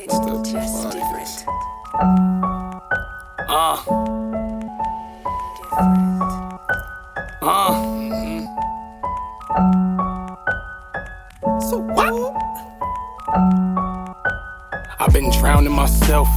It's just different. Uh. Uh. So what? I've been drowning myself,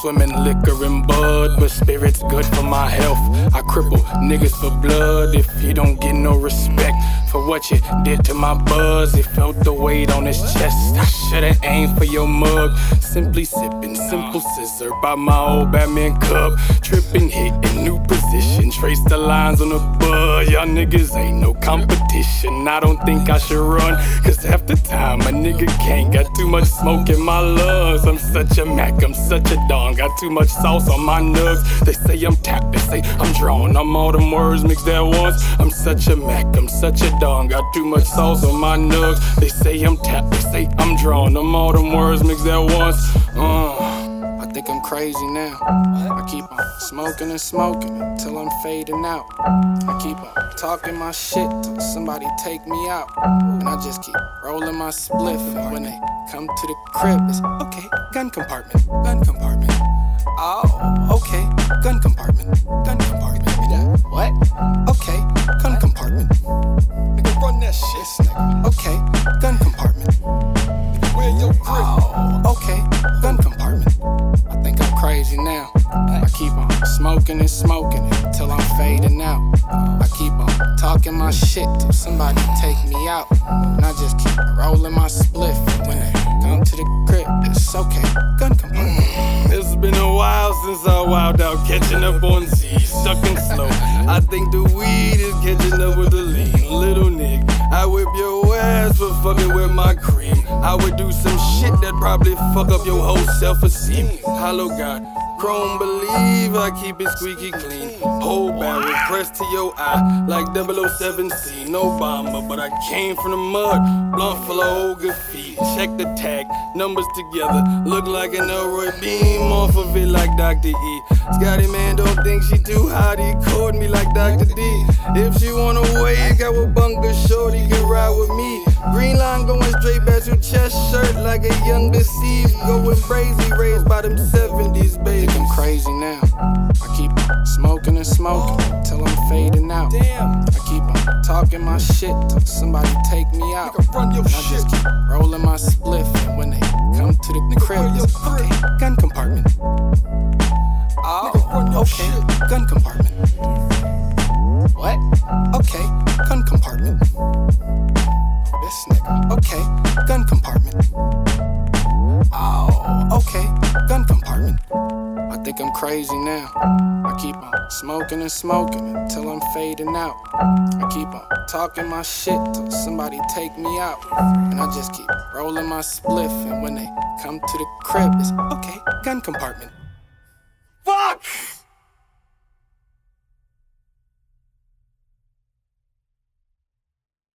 swimming liquor and bud, but spirit's good for my health. I cripple niggas for blood if you don't get no respect for what you did to my buzz. It felt the weight on his chest. I should've aimed for your mug. Simply sipping, simple scissor by my old Batman cup. Tripping, hitting new position. Trace the lines on the bud. Y'all niggas ain't no competition. I don't think I should run, cause half the time a nigga can't. Got too much smoke in my lungs. I'm such a Mac, I'm such a don. Got too much sauce on my nugs. They say I'm tapped, they say I'm drawn. I'm all them words mixed at once. I'm such a Mac, I'm such a don. Got too much sauce on my nugs. They say I'm tapped, they say I'm drawn. I'm all them words mixed at once. Uh, I think I'm crazy now. I keep on smoking and smoking until I'm fading out. I keep on talking my shit till somebody take me out. And I just keep rolling my spliff. And when they come to the crib, it's okay, gun compartment, gun compartment. Shit till somebody take me out. And I just keep rolling my spliff. When they come to the crib, it's okay. Gun compartment. Mm, it's been a while since I wowed out, catching up on Z, sucking slow. I think the weed is catching up with the lean. Little nigga, I whip your ass for fucking with my cream. I would do some shit that probably fuck up your whole self esteem. Hollow God. Chrome believe I keep it squeaky clean. Whole barrel pressed to your eye like 007C. No bomber, but I came from the mud. Blunt full of old good feet. Check the tag, numbers together. Look like an Elroy beam off of it like Dr. E. Scotty man don't think she too hot. He called me like Dr. D. If she wanna wake, I will bunker shorty can ride with me. Green line going chest shirt like a young deceived. Going crazy, raised by them 70s, baby. I'm crazy now. I keep smoking and smoking till I'm fading out. Damn. I keep on talking my shit till somebody take me out. Run your And I just keep rolling my spliff. And when they come to the crib, it's okay, gun compartment. Oh, your okay, shit. gun compartment. What? Okay, gun compartment. This nigga. Okay, think I'm crazy now. I keep on smoking and smoking until I'm fading out. I keep on talking my shit till somebody take me out. And I just keep rolling my spliff. And when they come to the crib, it's okay, gun compartment.